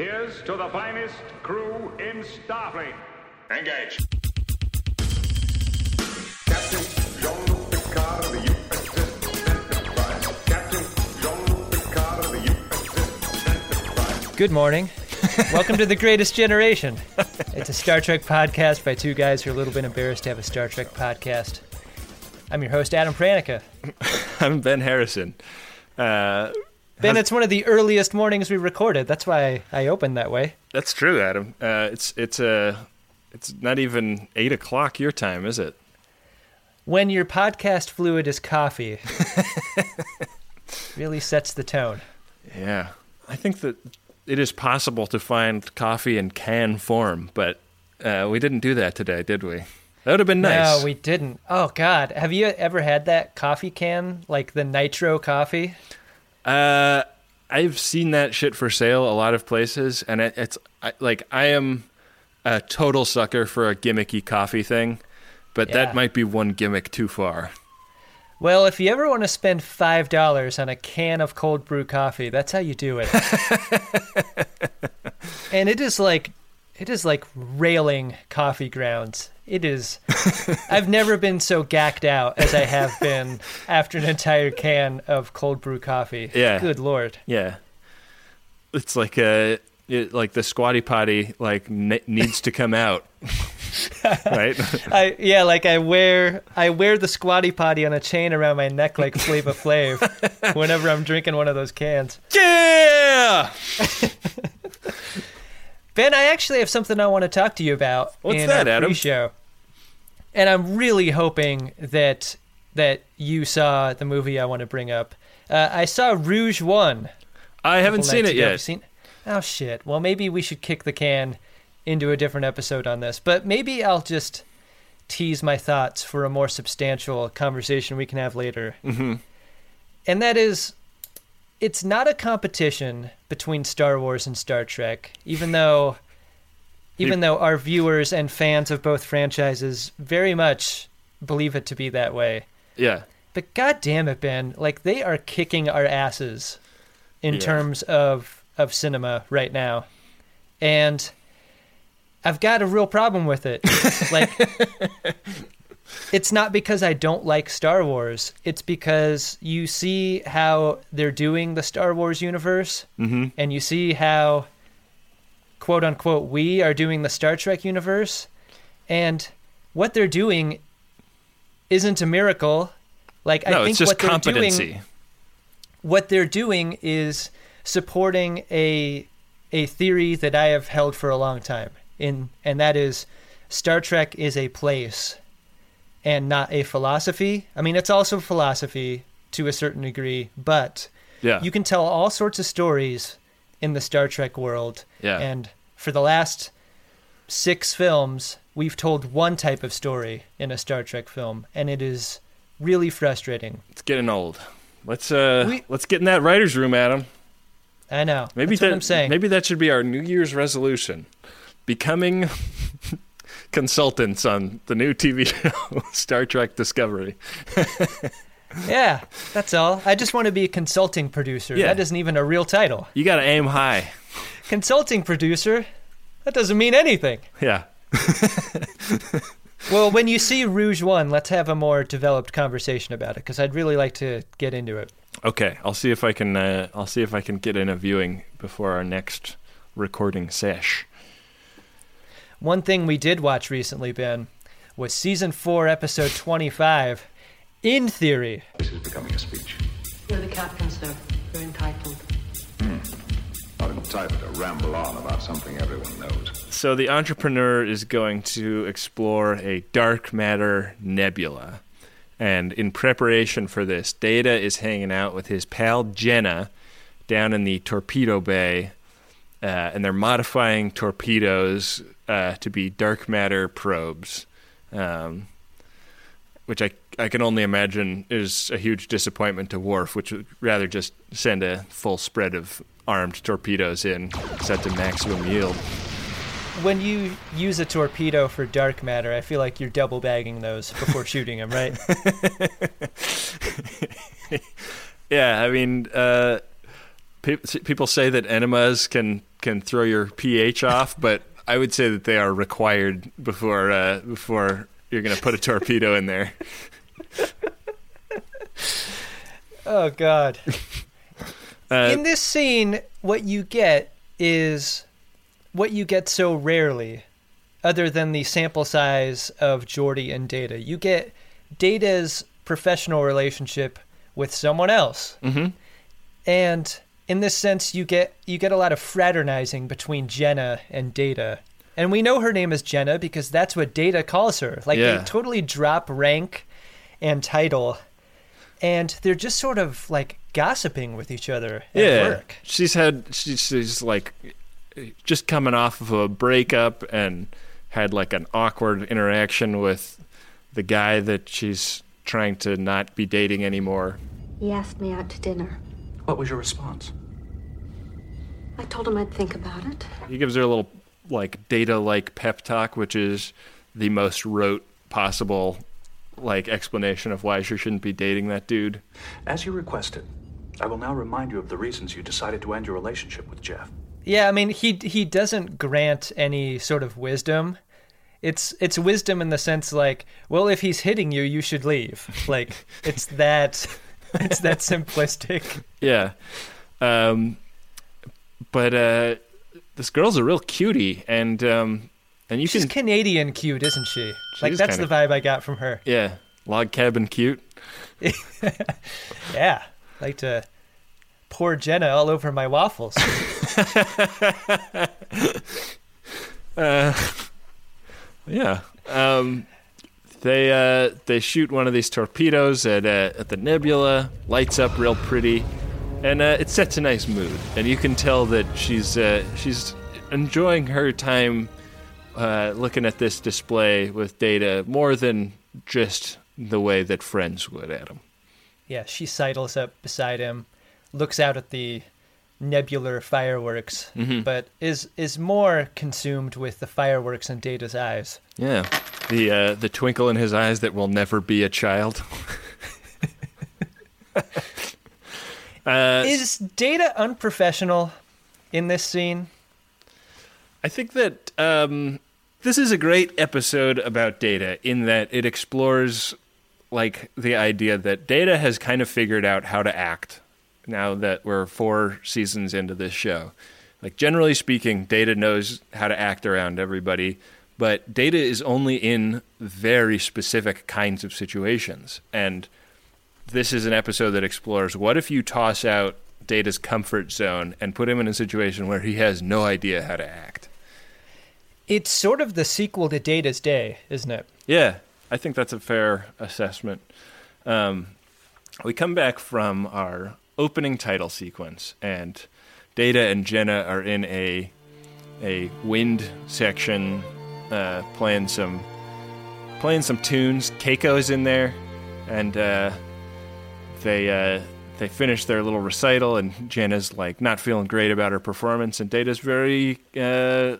Here's to the finest crew in Starfleet. Engage. Captain Jean-Luc Picard of the USS Enterprise. Captain Jean-Luc Picard of the USS Enterprise. Good morning. Welcome to The Greatest Generation. It's a Star Trek podcast by two guys who are a little bit embarrassed to have a Star Trek podcast. I'm your host, Adam Pranica. I'm Ben Harrison. Uh, Ben, how's- it's one of the earliest mornings we recorded. That's why I opened that way. that's true, Adam. Uh, it's it's uh, it's not even eight o'clock your time, is it? When your podcast fluid is coffee, really sets the tone. Yeah, I think that it is possible to find coffee in can form, but uh, we didn't do that today, did we? That would have been nice. No, we didn't. Oh, God. Have you ever had that coffee can? Like the nitro coffee? Uh, I've seen that shit for sale a lot of places, and it, it's I, like I am a total sucker for a gimmicky coffee thing, but Yeah. that might be one gimmick too far. Well, if you ever want to spend $5 on a can of cold brew coffee, that's how you do it. and it is like it is like railing coffee grounds. It is I've never been so gacked out as I have been after an entire can of cold brew coffee. Yeah. Good lord. Yeah, it's like a it, like the squatty potty like ne- needs to come out, right? I yeah, like I wear I wear the squatty potty on a chain around my neck like Flava Flav whenever I'm drinking one of those cans. yeah. Ben, I actually have something I want to talk to you about What's in that, our Adam? pre-show. And I'm really hoping that that you saw the movie I want to bring up. Uh, I saw Rogue One. I haven't seen it ago. Yet. seen- Oh shit. Well, maybe we should kick the can into a different episode on this. But maybe I'll just tease my thoughts for a more substantial conversation we can have later. Mm-hmm. And that is, it's not a competition between Star Wars and Star Trek, even though, even though our viewers and fans of both franchises very much believe it to be that way. Yeah, But god damn it, Ben, like they are kicking our asses in Yeah. terms of of cinema right now. And I've got a real problem with it. like it's not because I don't like Star Wars. It's because you see how they're doing the Star Wars universe mm-hmm. and you see how quote unquote we are doing the Star Trek universe and what they're doing isn't a miracle. Like no, I think it's just what they're competency. doing what they're doing is supporting a a theory that I have held for a long time. In and that is Star Trek is a place and not a philosophy. I mean it's also philosophy to a certain degree, but yeah, you can tell all sorts of stories in the Star Trek world. Yeah. And for the last six films, we've told one type of story in a Star Trek film, and it is really frustrating. it's getting old. Let's uh, We- let's get in that writers' room, Adam. I know. Maybe That's that, what I'm saying. Maybe that should be our New Year's resolution: becoming consultants on the new TV show Star Trek Discovery. Yeah, that's all. I just want to be a consulting producer. Yeah. That isn't even a real title. You got to aim high. Consulting producer? That doesn't mean anything. Yeah. Well, when you see Rogue 1, let's have a more developed conversation about it because I'd really like to get into it. Okay, I'll see if I can. Uh, I'll see if I can get in a viewing before our next recording sesh. One thing we did watch recently, Ben, was season 4, episode 25. In theory, This is becoming a speech. You're the captain, sir. You're entitled. Hmm. Not entitled to ramble on about something everyone knows. So the entrepreneur is going to explore a dark matter nebula. And in preparation for this, Data is hanging out with his pal Jenna down in the torpedo bay. Uh, and they're modifying torpedoes uh, to be dark matter probes, um, which I, I can only imagine is a huge disappointment to Worf, which would rather just send a full spread of armed torpedoes in, set to maximum yield. when you use a torpedo for dark matter, I feel like you're double bagging those before shooting them, right? Yeah, I mean, uh, pe- people say that enemas can can throw your pH off, but I would say that they are required before uh, before you're going to put a torpedo in there. Oh God. Uh, In this scene, what you get is what you get so rarely, other than the sample size of Geordi and Data. You get Data's professional relationship with someone else, mm-hmm. and in this sense, you get you get a lot of fraternizing between Jenna and Data. And we know her name is Jenna because that's what Data calls her. Like Yeah. they totally drop rank and title, and they're just sort of like gossiping with each other at yeah, work. she's had she's, she's like just coming off of a breakup and had like an awkward interaction with the guy that she's trying to not be dating anymore. He asked me out to dinner. What was your response? I told him I'd think about it. He gives her a little like data like pep talk, which is the most rote possible like explanation of why she shouldn't be dating that dude. As you requested, I will now remind you of the reasons you decided to end your relationship with Jeff. Yeah, I mean he he doesn't grant any sort of wisdom. It's it's wisdom in the sense like, well, if he's hitting you, you should leave. Like it's that it's that simplistic. Yeah. Um, but uh, this girl's a real cutie, and um, and you She's can Canadian cute, isn't she? Like is that's kinda- the vibe I got from her. yeah log cabin cute. Yeah, like to pour Jenna all over my waffles. Yeah. Um, they uh, they shoot one of these torpedoes at uh, at the nebula, lights up real pretty, and uh, it sets a nice mood. And you can tell that she's uh, she's enjoying her time uh, looking at this display with Data more than just the way that friends would at him. Yeah, she sidles up beside him, looks out at the nebular fireworks, Mm-hmm. but is is more consumed with the fireworks in Data's eyes. Yeah, the uh, the twinkle in his eyes that will never be a child. uh, Is Data unprofessional in this scene? I think that um, this is a great episode about data in that it explores like the idea that data has kind of figured out how to act now that we're four seasons into this show. Like generally speaking, data knows how to act around everybody, but data is only in very specific kinds of situations. And this is an episode that explores what if you toss out Data's comfort zone and put him in a situation where he has no idea how to act. It's sort of the sequel to Data's Day, isn't it? Yeah, I think that's a fair assessment. Um, we come back from our opening title sequence, and Data and Jenna are in a a wind section, uh, playing some playing some tunes. Keiko's in there, and uh, they uh, they finish their little recital, and Jenna's like not feeling great about her performance, and Data's very. Uh,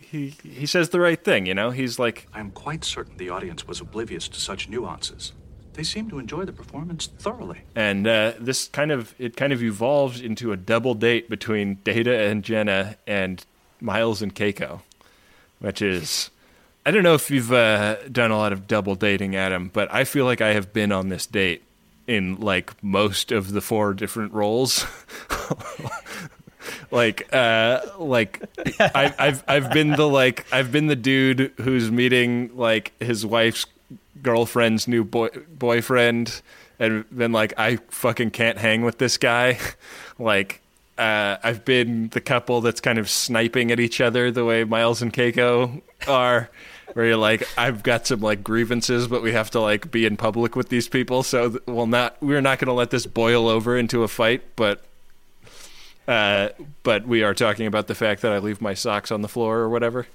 he, he says the right thing, you know. He's like, I am quite certain the audience was oblivious to such nuances. They seemed to enjoy the performance thoroughly. and uh, this kind of it kind of evolves into a double date between Data and Jenna and Miles and Keiko, which is I don't know if you've uh, done a lot of double dating, Adam, but I feel like I have been on this date in like most of the four different roles. like uh like I, I've I've been the like I've been the dude who's meeting like his wife's girlfriend's new boy boyfriend and then like I fucking can't hang with this guy. like uh, I've been the couple that's kind of sniping at each other the way Miles and Keiko are. Where you're like, I've got some like grievances, but we have to like be in public with these people, so th- we'll not. We're not going to let this boil over into a fight, but uh, but we are talking about the fact that I leave my socks on the floor or whatever.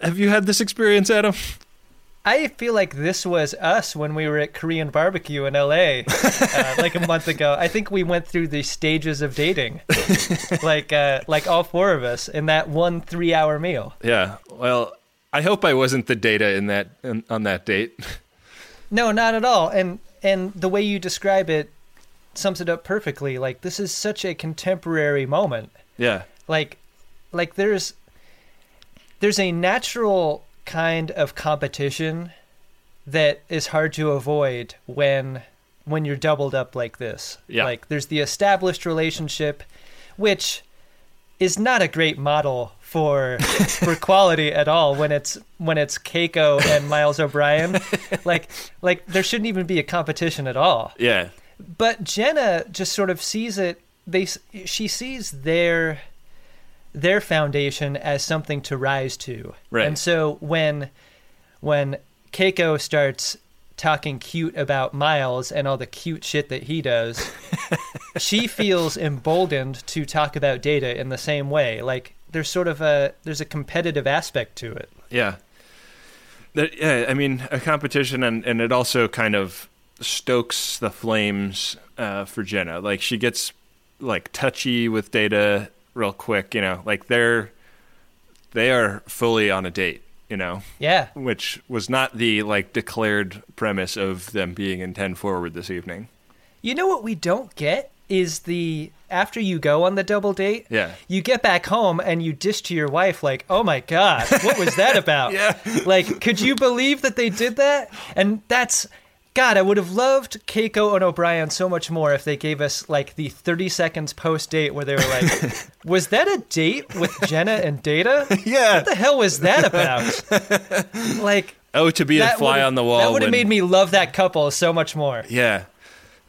Have you had this experience, Adam? I feel like this was us when we were at Korean barbecue in LA, uh, like a month ago. I think we went through the stages of dating, like uh, like all four of us in that one three-hour meal. Yeah. Well, I hope I wasn't the data in that in, on that date. No, not at all. And and the way you describe it sums it up perfectly. Like this is such a contemporary moment. yeah. like like there's there's a natural kind of competition that is hard to avoid when when you're doubled up like this. Yeah. Like there's the established relationship which is not a great model for for quality at all when it's when it's Keiko and Miles O'Brien. like like there shouldn't even be a competition at all Yeah. but Jenna just sort of sees it. They she sees their their foundation as something to rise to, Right. And so when when Keiko starts talking cute about Miles and all the cute shit that he does, she feels emboldened to talk about Data in the same way. Like there's sort of a there's a competitive aspect to it. Yeah. That, yeah, I mean, a competition, and, and it also kind of stokes the flames uh, for Jenna. Like, she gets, like, touchy with Data real quick, you know, like, they're, they are fully on a date, you know, Yeah. which was not the, like, declared premise of them being in 10 forward this evening. You know what we don't get is the after you go on the double date, Yeah. you get back home and you dish to your wife like, "Oh my god, what was that about?" Yeah. Like, could you believe that they did that? And that's God, I would have loved Keiko and O'Brien so much more if they gave us like the 30 seconds post date where they were like, "Was that a date with Jenna and Data? Yeah. What the hell was that about?" like Oh, to be a fly on the wall. That would have when- made me love that couple so much more. Yeah.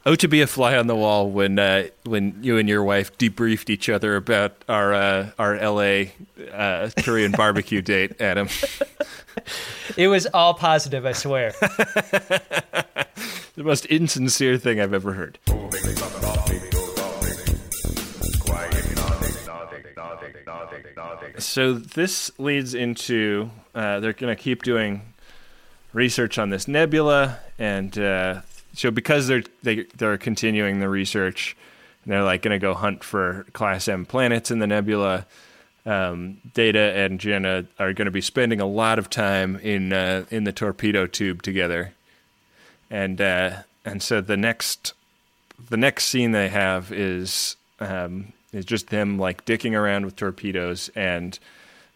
Oh, to be a fly on the wall when uh, when you and your wife debriefed each other about our uh, our L.A. Uh, Korean barbecue date, Adam. It was all positive, I swear. The most insincere thing I've ever heard. So this leads into uh, they're going to keep doing research on this nebula, and uh, so because they're they, they're continuing the research, and they're like going to go hunt for Class M planets in the nebula. Um, Data and Jenna are going to be spending a lot of time in uh, in the torpedo tube together, and uh, and so the next the next scene they have is um, is just them like dicking around with torpedoes, and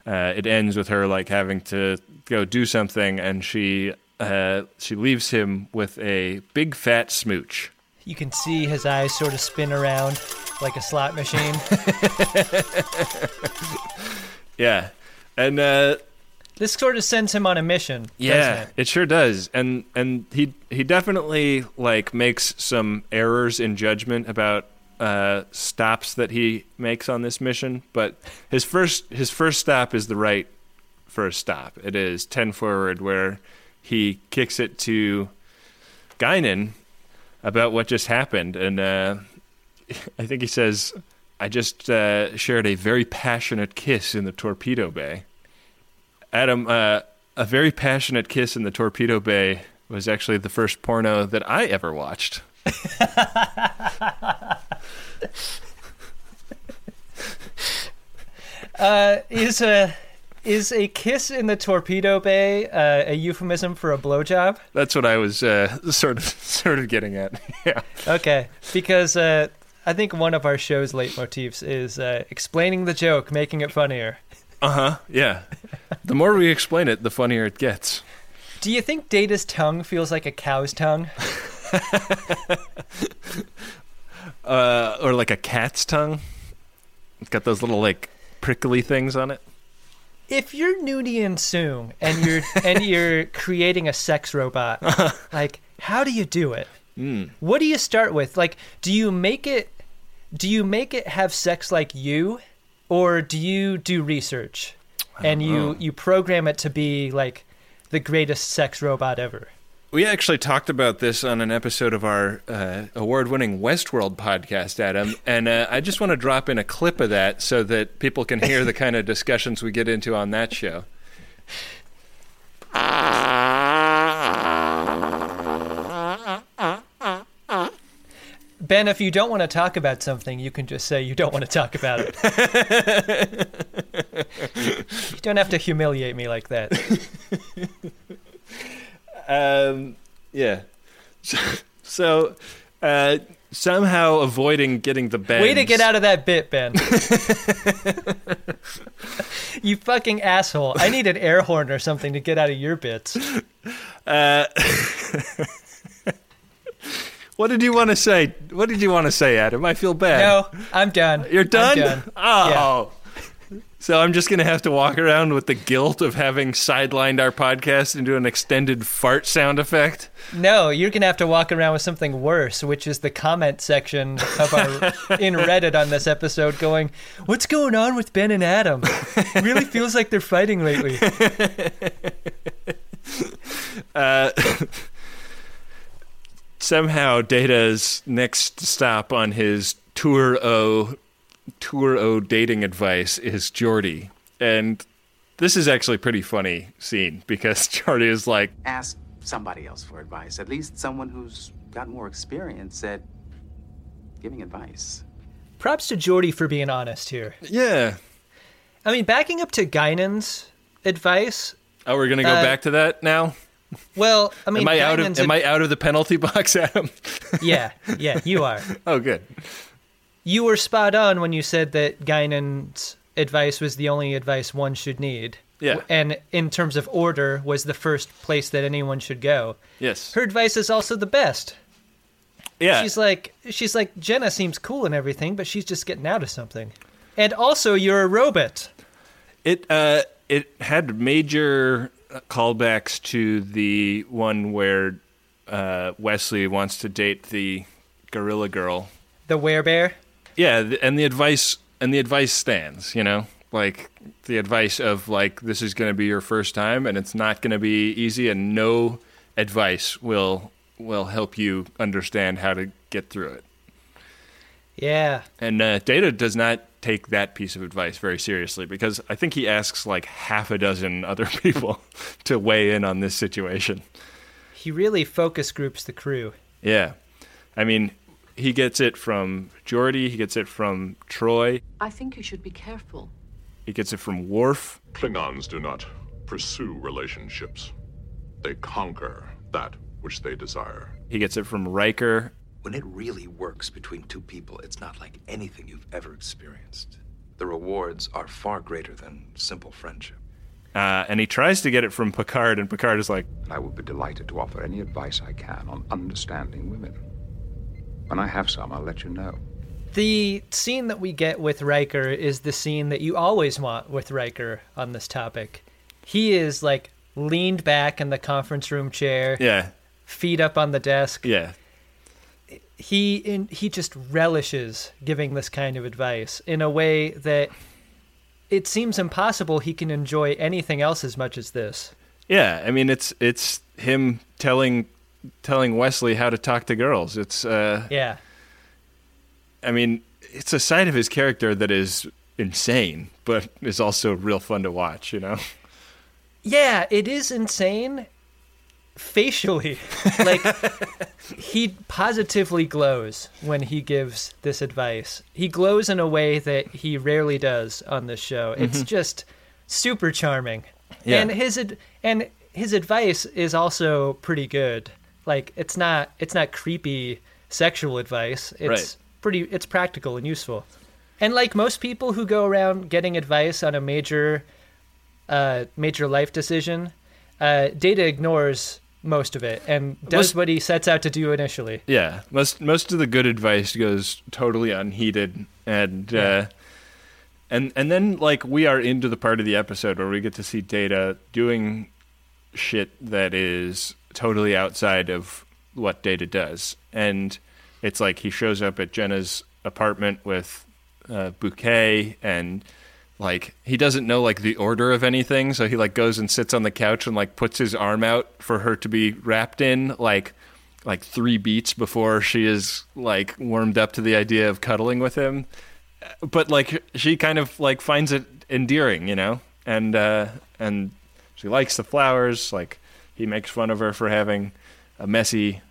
uh, it ends with her like having to go do something, and she uh, she leaves him with a big fat smooch. You can see his eyes sort of spin around like a slot machine. Yeah, and uh, this sort of sends him on a mission. yeah, doesn't it? it sure does, and and he he definitely like makes some errors in judgment about uh, stops that he makes on this mission, but his first his first stop is the right first stop. It is ten forward where he kicks it to Guinan about what just happened, and uh, I think he says, "I just uh, shared a very passionate kiss in the torpedo bay." Adam, uh, a very passionate kiss in the torpedo bay was actually the first porno that I ever watched. Uh, is a is a kiss in the torpedo bay uh, a euphemism for a blowjob? That's what I was uh, sort of sort of getting at. yeah. Okay, because uh, I think one of our show's leitmotifs is uh, explaining the joke, making it funnier. Uh huh. Yeah. The more we explain it, the funnier it gets. Do you think Data's tongue feels like a cow's tongue? Uh, or like a cat's tongue. It's got those little like prickly things on it. If you're Noonien Soong and you're and you're creating a sex robot, like how do you do it? What do you start with? Like, do you make it? Do you make it have sex like you, or do you do research and you you program it to be like the greatest sex robot ever? We actually talked about this on an episode of our uh, award-winning Westworld podcast, Adam, and uh, I just want to drop in a clip of that so that people can hear the kind of discussions we get into on that show. Ben, if you don't want to talk about something, you can just say you don't want to talk about it. you don't have to humiliate me like that. Um, yeah. So, uh, somehow avoiding getting the bends. Way to get out of that bit, Ben. you fucking asshole. I need an air horn or something to get out of your bits. Uh, What did you want to say? What did you want to say, Adam? I feel bad. No, I'm done. You're done? Done. Oh. So I'm just going to have to walk around with the guilt of having sidelined our podcast into an extended fart sound effect. No, you're gonna have to walk around with something worse, which is the comment section of our in Reddit on this episode, going, "What's going on with Ben and Adam? It really feels like they're fighting lately." Uh, somehow Data's next stop on his tour o tour o dating advice is Geordi. And this is actually a pretty funny scene because Geordi is like, ask somebody else for advice. At least someone who's got more experience at giving advice. Props to Geordi for being honest here. Yeah. I mean, backing up to Guinan's advice. Oh, we're gonna go Uh, back to that now. Well, I mean, Am I out of Guinan's Am I out of the penalty box, Adam? Yeah, yeah, you are. oh, good. You were spot on when you said that Guinan's advice was the only advice one should need. Yeah. And in terms of order, was the first place that anyone should go. Yes. Her advice is also the best. yeah. She's like, she's like, Jenna seems cool and everything, but she's just getting out of something. And also, you're a robot. It uh, it had major callbacks to the one where uh, Wesley wants to date the gorilla girl. The werebear. Yeah, and the advice and the advice stands. You know, like the advice of like this is going to be your first time, and it's not going to be easy, and no advice will will help you understand how to get through it. Yeah. And uh, Data does not take that piece of advice very seriously because I think he asks like half a dozen other people to weigh in on this situation. He really focus groups the crew. Yeah. I mean, he gets it from Geordi, he gets it from Troi, I think you should be careful. he gets it from Worf. Klingons do not pursue relationships. They conquer that which they desire. He gets it from Riker. When it really works between two people, it's not like anything you've ever experienced. The rewards are far greater than simple friendship. Uh, and he tries to get it from Picard, and Picard is like, I would be delighted to offer any advice I can on understanding women. When I have some, I'll let you know. The scene that we get with Riker is the scene that you always want with Riker on this topic. He is like leaned back in the conference room chair, yeah, feet up on the desk. yeah, He in, he just relishes giving this kind of advice in a way that it seems impossible he can enjoy anything else as much as this. yeah. I mean, it's it's him telling telling Wesley how to talk to girls. It's uh, Yeah. I mean, it's a side of his character that is insane, but is also real fun to watch, you know? Yeah, it is insane facially. Like he positively glows when he gives this advice. He glows in a way that he rarely does on this show. It's just super charming. Yeah. And his ad- and his advice is also pretty good. Like it's not it's not creepy sexual advice. It's Right. pretty it's practical and useful. And like most people who go around getting advice on a major uh, major life decision, uh, Data ignores most of it and does Most- what he sets out to do initially. Yeah, most most of the good advice goes totally unheeded, and uh, and and then like we are into the part of the episode where we get to see Data doing shit that is totally outside of what Data does, and it's like he shows up at Jenna's apartment with a bouquet and like he doesn't know like the order of anything. So he like goes and sits on the couch and like puts his arm out for her to be wrapped in like like three beats before she is like warmed up to the idea of cuddling with him. But like she kind of like finds it endearing you know? And uh and she likes the flowers like he makes fun of her for having a messy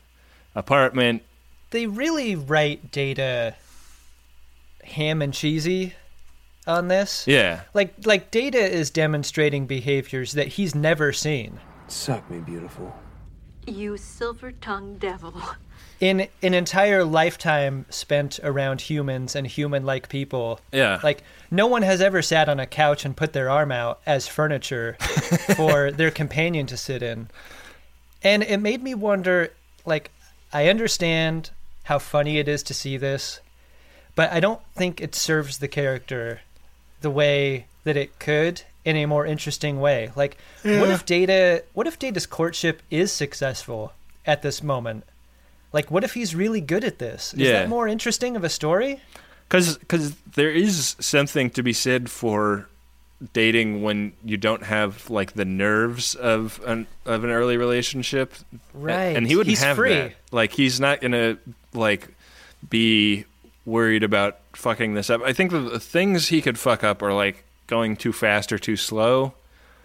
apartment They really write Data ham and cheesy on this. yeah Like like Data is demonstrating behaviors that he's never seen. Suck me, beautiful. You silver tongued devil. In an entire lifetime spent around humans and human-like people. Yeah. Like no one has ever sat on a couch and put their arm out as furniture for their companion to sit in. And it made me wonder like I understand how funny it is to see this, but I don't think it serves the character the way that it could in a more interesting way. Like what if Data what if Data's courtship is successful at this moment? Like what if he's really good at this? Is Yeah. that more interesting of a story? because there is something to be said for dating when you don't have like the nerves of an of an early relationship Right. and he wouldn't He's have free. that like he's not gonna like be worried about fucking this up i think the, the things he could fuck up are like going too fast or too slow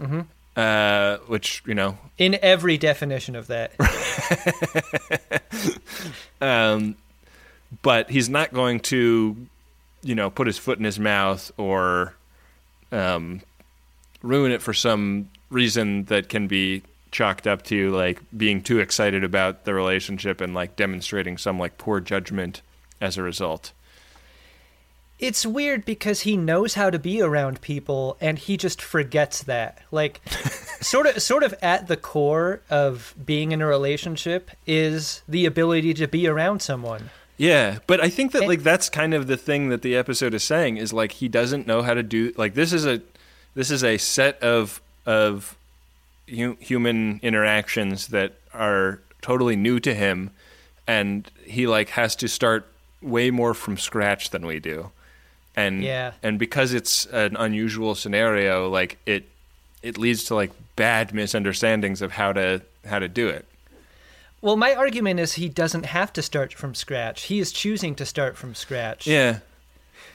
Mhm. Uh which you know In every definition of that. um, but he's not going to, you know, put his foot in his mouth or um, ruin it for some reason that can be chalked up to like being too excited about the relationship and like demonstrating some like poor judgment as a result. It's weird because he knows how to be around people and he just forgets that. Like sort of sort of at the core of being in a relationship is the ability to be around someone. Yeah, but I think that eh. like that's kind of the thing that the episode is saying is like he doesn't know how to do like this is a this is a set of of hu- human interactions that are totally new to him and he like has to start way more from scratch than we do. And Yeah. and because it's an unusual scenario like it it leads to like bad misunderstandings of how to how to do it. Well, my argument is he doesn't have to start from scratch. He is choosing to start from scratch. Yeah,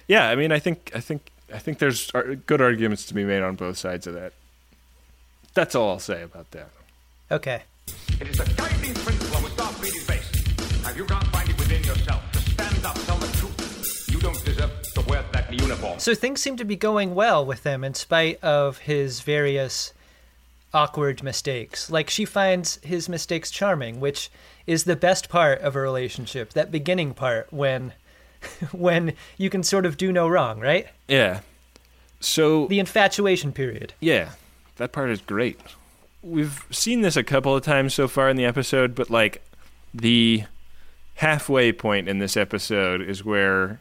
yeah. I mean, I think, I think, I think there's good arguments to be made on both sides of that. That's all I'll say about that. Okay. It is the guiding principle of Starfleet is based. Have you not find it within yourself to stand up, uniform. So things seem to be going well with him in spite of his various awkward mistakes. Like she finds his mistakes charming, which is the best part of a relationship, that beginning part when when you can sort of do no wrong, right? Yeah. So The infatuation period. yeah, that part is great. We've seen this a couple of times so far in the episode, but like the halfway point in this episode is where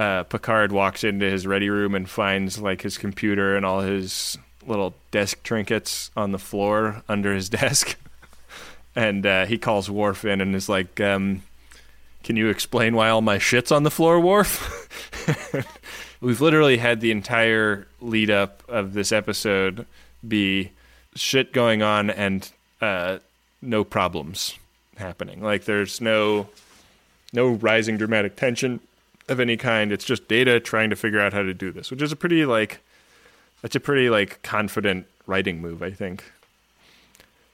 uh, Picard walks into his ready room and finds like his computer and all his little desk trinkets on the floor under his desk. and uh, he calls Worf in and is like, um, "Can you explain why all my shit's on the floor, Worf?" We've literally had the entire lead up of this episode be shit going on and uh, no problems happening. Like there's no no rising dramatic tension of any kind. It's just data trying to figure out how to do this, which is a pretty like that's a pretty like confident writing move, I think.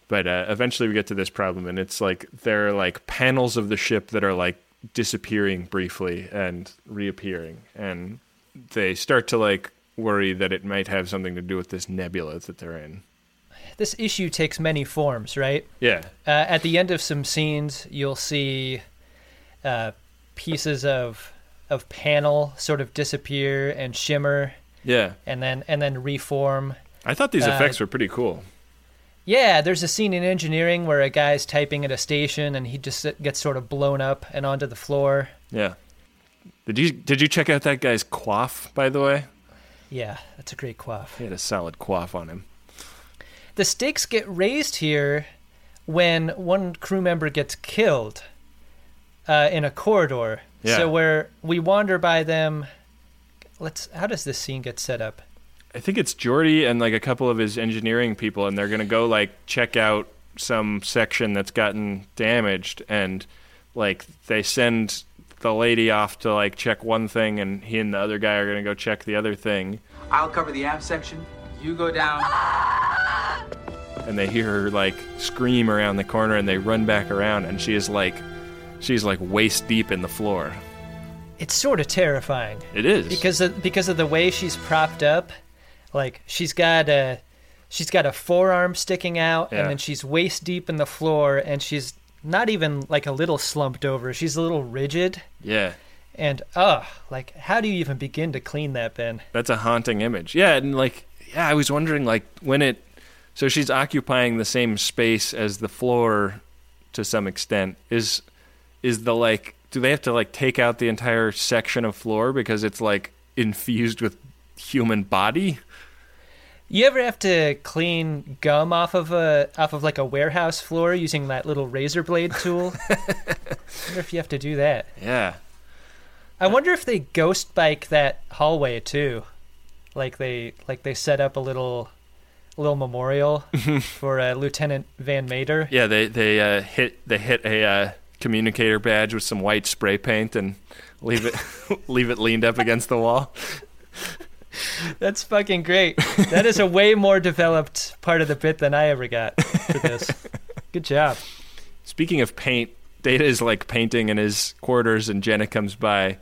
But uh, eventually we get to this problem, and it's like there are like panels of the ship that are like disappearing briefly and reappearing, and they start to like worry that it might have something to do with this nebula that they're in. This issue takes many forms, right? Yeah, Uh, at the end of some scenes, you'll see uh, pieces of of panel sort of disappear and shimmer, yeah. and then and then reform. I thought these Uh, effects were pretty cool. Yeah, there's a scene in engineering where a guy's typing at a station and he just gets sort of blown up and onto the floor. Yeah. Did you did you check out that guy's quaff by the way? Yeah, that's a great quaff. He had a solid quaff on him. The stakes get raised here when one crew member gets killed uh, in a corridor. Yeah. So where we wander by them. Let's. How does this scene get set up? I think it's Geordi and like a couple of his engineering people, and they're gonna go like check out some section that's gotten damaged, and like they send the lady off to like check one thing, and he and the other guy are gonna go check the other thing, I'll cover the aft section. You go down. and they hear her like scream around the corner, and they run back around, and she is like, she's like waist deep in the floor. It's sort of terrifying. It is because of, because of the way she's propped up. Like she's got a she's got a forearm sticking out, Yeah. and then she's waist deep in the floor, and she's not even like a little slumped over. She's a little rigid. Yeah. And ugh, like how do you even begin to clean that bin? That's a haunting image. Yeah, and like yeah, I was wondering like when it so she's occupying the same space as the floor to some extent. Is is the like do they have to like take out the entire section of floor because it's like infused with human body? You ever have to clean gum off of a off of like a warehouse floor using that little razor blade tool? I wonder if you have to do that. Yeah. I wonder if they ghost bike that hallway too. Like they like they set up a little little memorial for uh, Lieutenant Van Mater. Yeah, they they uh, hit they hit a uh, communicator badge with some white spray paint and leave it leave it leaned up against the wall. That's fucking great. That is a way more developed part of the bit than I ever got for this. Good job. Speaking of paint, Data is like painting in his quarters, and Jenna comes by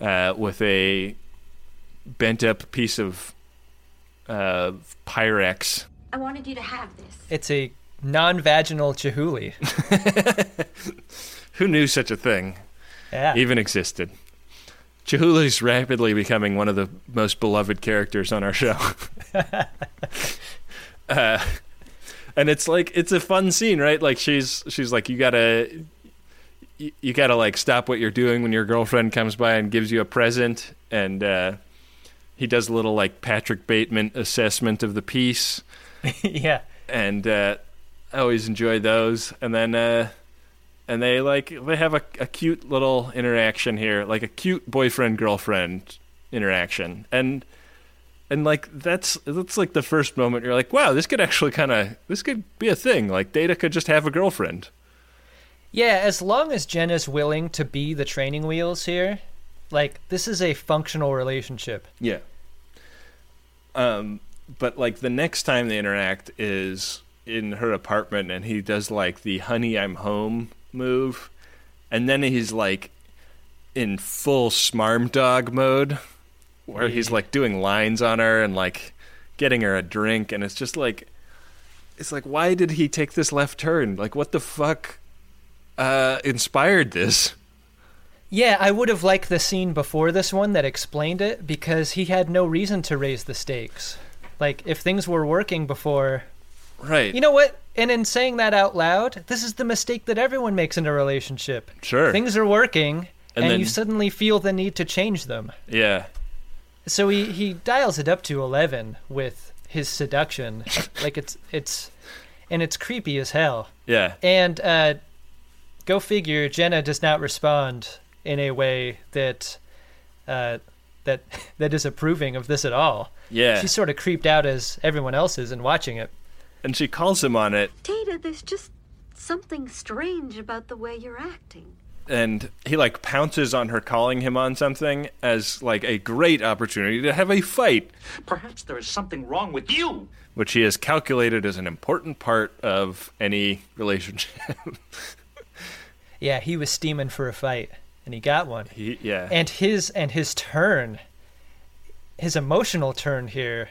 uh, with a bent up piece of uh, Pyrex. I wanted you to have this. It's a non-vaginal Chihuly. Who knew such a thing Yeah. even existed? Chihuly's rapidly becoming one of the most beloved characters on our show. uh, and it's like it's a fun scene, right? Like she's she's like you gotta you, you gotta like stop what you're doing when your girlfriend comes by and gives you a present, and uh, he does a little like Patrick Bateman assessment of the piece, yeah. and uh, I always enjoy those. And then uh, and they like they have a, a cute little interaction here, like a cute boyfriend girlfriend interaction, and and like that's that's like the first moment you're like, wow, this could actually kind of this could be a thing. Like Data could just have a girlfriend. Yeah, as long as Jen is willing to be the training wheels here, like this is a functional relationship. Yeah. Um, but like the next time they interact is in her apartment, and he does like the "Honey, I'm home" move, and then he's like in full smarm dog mode, where he's like doing lines on her and like getting her a drink, and it's just like, it's like, why did he take this left turn? Like, what the fuck uh, inspired this? Yeah, I would have liked the scene before this one that explained it because he had no reason to raise the stakes. Like if things were working before, Right. you know what? And in saying that out loud, this is the mistake that everyone makes in a relationship. Sure. Things are working And and, then- you suddenly feel the need to change them. yeah. So he, he dials it up to 11 with his seduction. like it's it's and it's creepy as hell. Yeah. And uh, go figure, Jenna does not respond in a way that uh, that that is approving of this at all. Yeah. She's sort of creeped out as everyone else is in watching it. And she calls him on it, Data, there's just something strange about the way you're acting. and he like pounces on her calling him on something as like a great opportunity to have a fight, Perhaps there is something wrong with you. which he has calculated as an important part of any relationship. Yeah, he was steaming for a fight, and he got one. he, yeah. And his and his turn, his emotional turn here,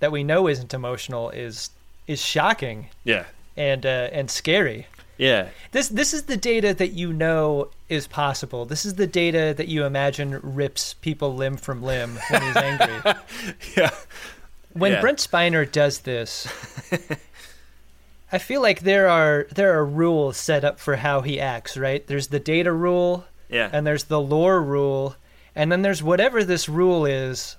that we know isn't emotional, is is shocking yeah. and uh, and scary. Yeah. This this is the data that you know is possible. This is the data that you imagine rips people limb from limb when he's angry. Yeah. when Yeah. Brent Spiner does this, I feel like there are there are rules set up for how he acts. Right? There's the data rule, Yeah. and there's the lore rule, and then there's whatever this rule is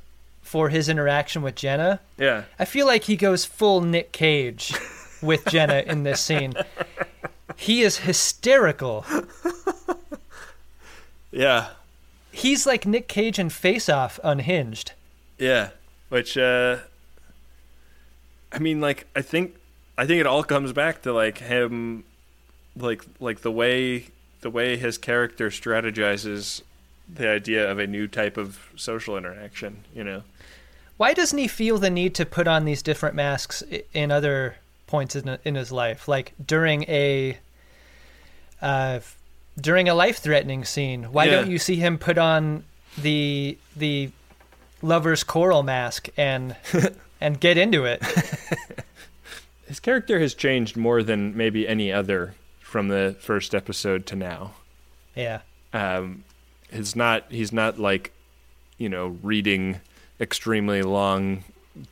for his interaction with Jenna. yeah. I feel like he goes full Nic Cage with Jenna in this scene. He is hysterical. Yeah. He's like Nic Cage in Face Off unhinged. Yeah. Which uh I mean like I think I think it all comes back to like him like like the way the way his character strategizes the idea of a new type of social interaction, you know. Why doesn't he feel the need to put on these different masks in other points in, in his life? Like during a uh, during a life-threatening scene, why Yeah. don't you see him put on the the lover's coral mask and and get into it? His character has changed more than maybe any other from the first episode to now. Yeah. Um, he's not he's not like you know reading extremely long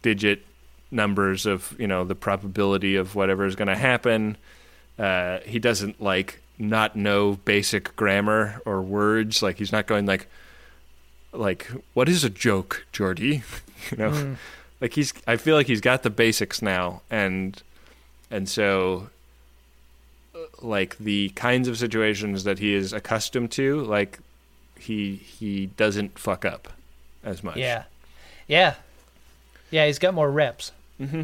digit numbers of you know the probability of whatever is going to happen. Uh, he doesn't like not know basic grammar or words. Like he's not going like like what is a joke, Geordi? you know, Mm. like he's. I feel like he's got the basics now, and and so uh, like the kinds of situations that he is accustomed to, like he he doesn't fuck up as much. Yeah. Yeah. Yeah, he's got more reps. Mm-hmm.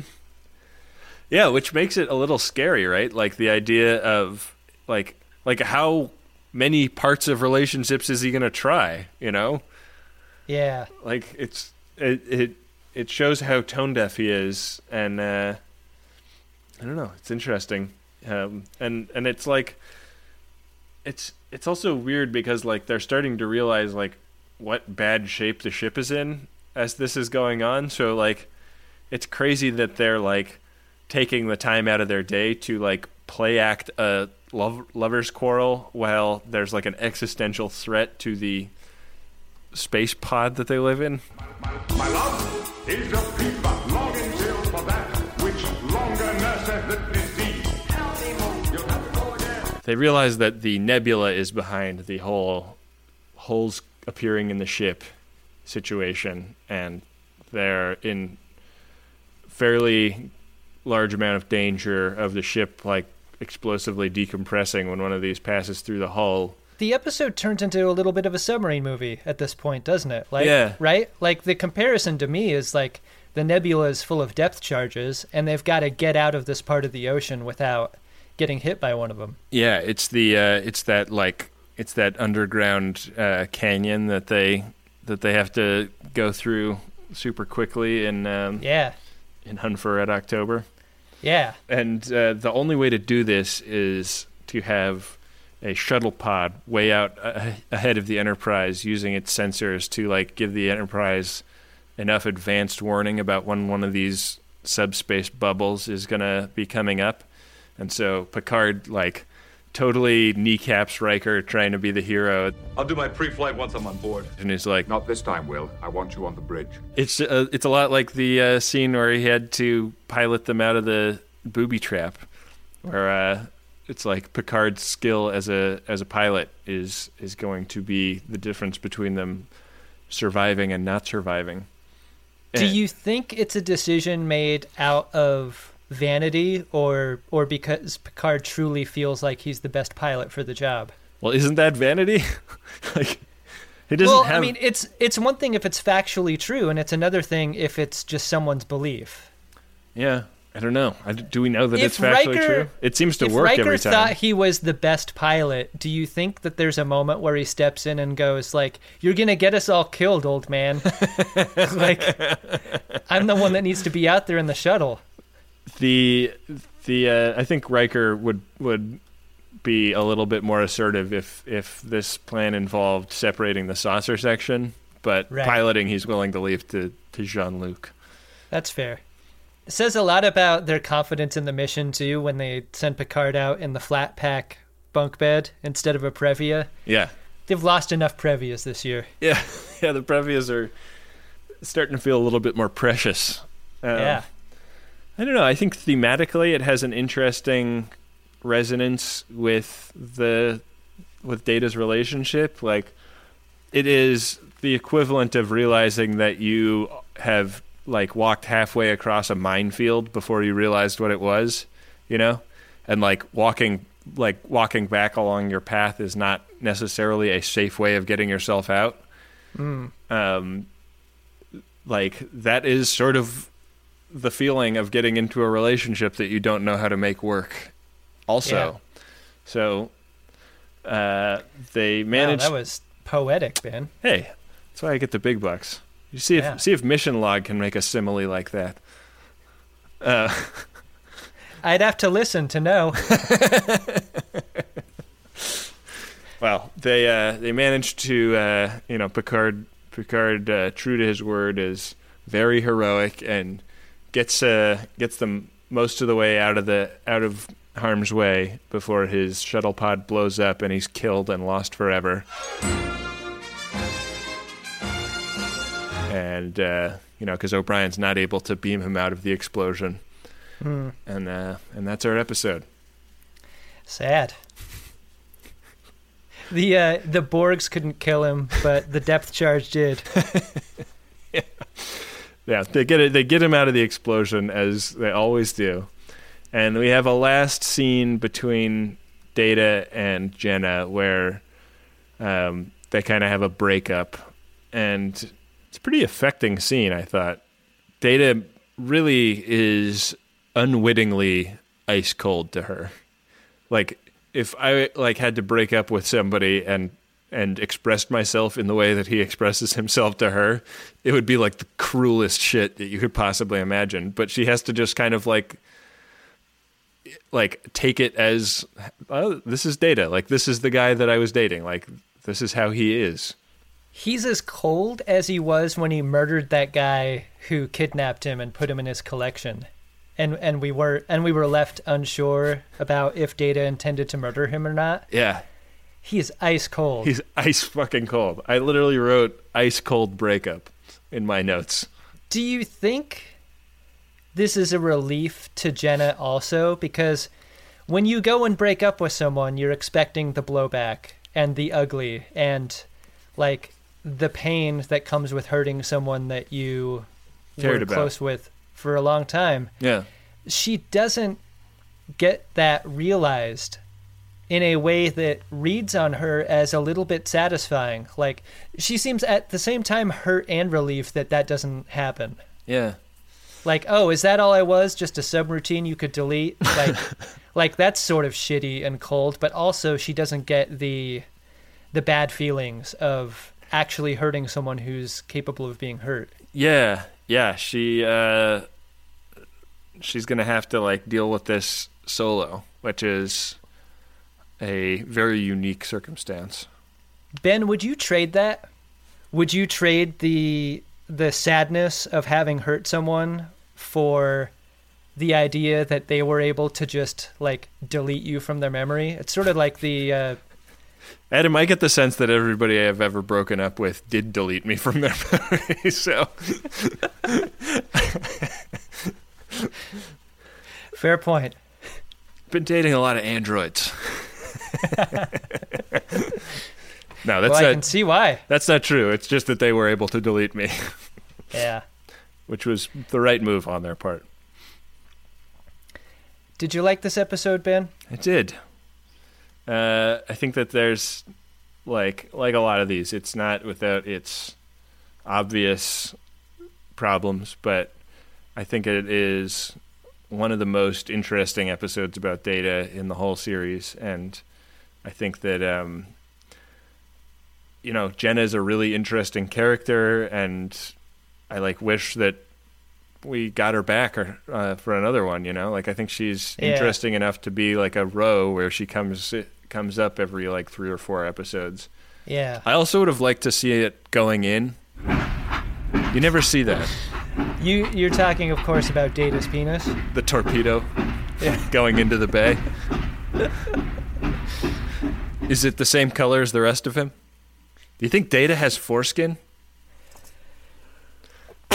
Yeah, which makes it a little scary, right? Like the idea of like like how many parts of relationships is he going to try, you know? Yeah. Like it's it it it shows how tone deaf he is and uh I don't know, it's interesting. Um and and it's like it's it's also weird because like they're starting to realize like what bad shape the ship is in as this is going on. So like it's crazy that they're like taking the time out of their day to like play act a love lovers quarrel while there's like an existential threat to the space pod that they live in. My love is a for that which longer They realize that the nebula is behind the whole holes appearing in the ship situation, and they're in fairly large amount of danger of the ship like explosively decompressing when one of these passes through the hull. The episode turns into a little bit of a submarine movie at this point, doesn't it? Like, Yeah. Right? Like the comparison to me is like the nebula is full of depth charges, and they've got to get out of this part of the ocean without getting hit by one of them. Yeah, it's the uh, it's that like it's that underground uh, canyon that they that they have to go through super quickly in um, Yeah. in Hunt for Red October. Yeah. And uh, the only way to do this is to have a shuttle pod way out uh, ahead of the Enterprise using its sensors to like give the Enterprise enough advanced warning about when one of these subspace bubbles is going to be coming up. And so Picard like totally kneecaps Riker trying to be the hero I'll do my pre-flight once I'm on board. and he's like Not this time, Will. I want you on the bridge. It's uh, it's a lot like the uh, scene where he had to pilot them out of the booby trap, where uh, it's like Picard's skill as a as a pilot is is going to be the difference between them surviving and not surviving. Do And- you think it's a decision made out of vanity or or because Picard truly feels like he's the best pilot for the job? Well, isn't that vanity? like he doesn't well, have. I mean, it's it's one thing if it's factually true, and it's another thing if it's just someone's belief. yeah, I don't know. I, do we know that If it's factually Riker- true? It seems to work Riker every time. If thought he was the best pilot, do you think that there's a moment where he steps in and goes like, "You're gonna get us all killed, old man"? like, I'm the one that needs to be out there in the shuttle. The the uh, I think Riker would would be a little bit more assertive if if this plan involved separating the saucer section, but Right. piloting he's willing to leave to to Jean Luc. That's fair. It says a lot about their confidence in the mission too when they send Picard out in the flat pack bunk bed instead of a Previa. Yeah, They've lost enough Previas this year. yeah, yeah. The Previas are starting to feel a little bit more precious. Um, yeah. I don't know. I think thematically it has an interesting resonance with the with Data's relationship. Like it is the equivalent of realizing that you have like walked halfway across a minefield before you realized what it was, you know? And like walking like walking back along your path is not necessarily a safe way of getting yourself out. Um like that is sort of the feeling of getting into a relationship that you don't know how to make work also so uh, they Wow, managed that was poetic, Ben. hey that's why i get the big bucks you see if Yeah. see if mission log can make a simile like that uh, I'd have to listen to know. well they uh, they managed to uh, you know picard picard uh, true to his word is very heroic and gets uh, gets them most of the way out of the out of harm's way before his shuttle pod blows up and he's killed and lost forever. And uh, you know, because O'Brien's not able to beam him out of the explosion, Hmm. and uh, and that's our episode. Sad. The uh, the Borgs couldn't kill him, but the depth charge did. Yeah, they get it. They get him out of the explosion as they always do, and we have a last scene between Data and Jenna where um, they kind of have a breakup, and it's a pretty affecting scene. I thought Data really is unwittingly ice cold to her. Like if I like had to break up with somebody and and expressed myself in the way that he expresses himself to her, it would be like the cruelest shit that you could possibly imagine. But she has to just kind of like like take it as oh, this is data. Like this is the guy that I was dating. Like this is how he is. He's as cold as he was when he murdered that guy who kidnapped him and put him in his collection. And and we were and we were left unsure about if Data intended to murder him or not. Yeah. He is ice cold. He's ice fucking cold. I literally wrote ice cold breakup in my notes. Do you think this is a relief to Jenna also? Because when you go and break up with someone, you're expecting the blowback and the ugly and like the pain that comes with hurting someone that you Cared were about. close with for a long time. Yeah. She doesn't get that realized in a way that reads on her as a little bit satisfying. Like she seems at the same time hurt and relieved that that doesn't happen. Yeah. Like, oh, is that all I was? Just a subroutine you could delete? Like, like that's sort of shitty and cold. But also, she doesn't get the the bad feelings of actually hurting someone who's capable of being hurt. Yeah, yeah. She uh, she's gonna have to like deal with this solo, which is a very unique circumstance. Ben, would you trade that? Would you trade the the sadness of having hurt someone for the idea that they were able to just like delete you from their memory? It's sort of like the uh, Adam, I get the sense that everybody I've ever broken up with did delete me from their memory. So fair point. been dating a lot of androids. no, that's well, I not. can see why. That's not true. It's just that they were able to delete me, Yeah. which was the right move on their part. Did you like this episode, Ben? I did. Uh, I think that there's like like a lot of these. It's not without its obvious problems, but I think it is one of the most interesting episodes about data in the whole series, and I think that um, you know Jenna is a really interesting character, and I like wish that we got her back or, uh, for another one. You know, like I think she's Yeah. interesting enough to be like a row where she comes comes up every like three or four episodes. Yeah. I also would have liked to see it going in. You never see that. You you're talking, of course, about Data's penis. The torpedo going into the bay. Is it the same color as the rest of him? Do you think Data has foreskin?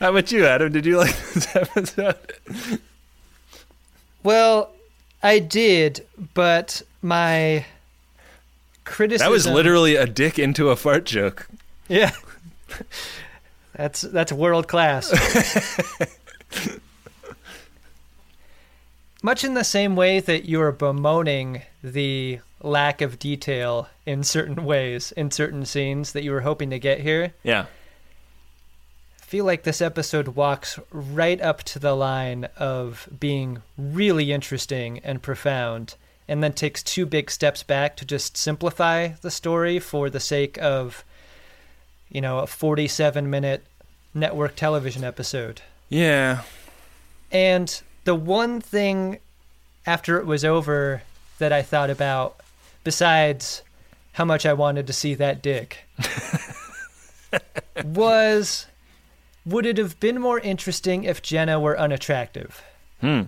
How about you, Adam? Did you like this episode? Well, I did, but my criticism That was literally a dick into a fart joke. yeah. That's that's world class. Much in the same way that you're bemoaning the lack of detail in certain ways in certain scenes that you were hoping to get here. Yeah. I feel like this episode walks right up to the line of being really interesting and profound, and then takes two big steps back to just simplify the story for the sake of, you know, a 47 minute network television episode. Yeah. And the one thing after it was over that I thought about, besides how much I wanted to see that dick, was would it have been more interesting if Jenna were unattractive? Hmm.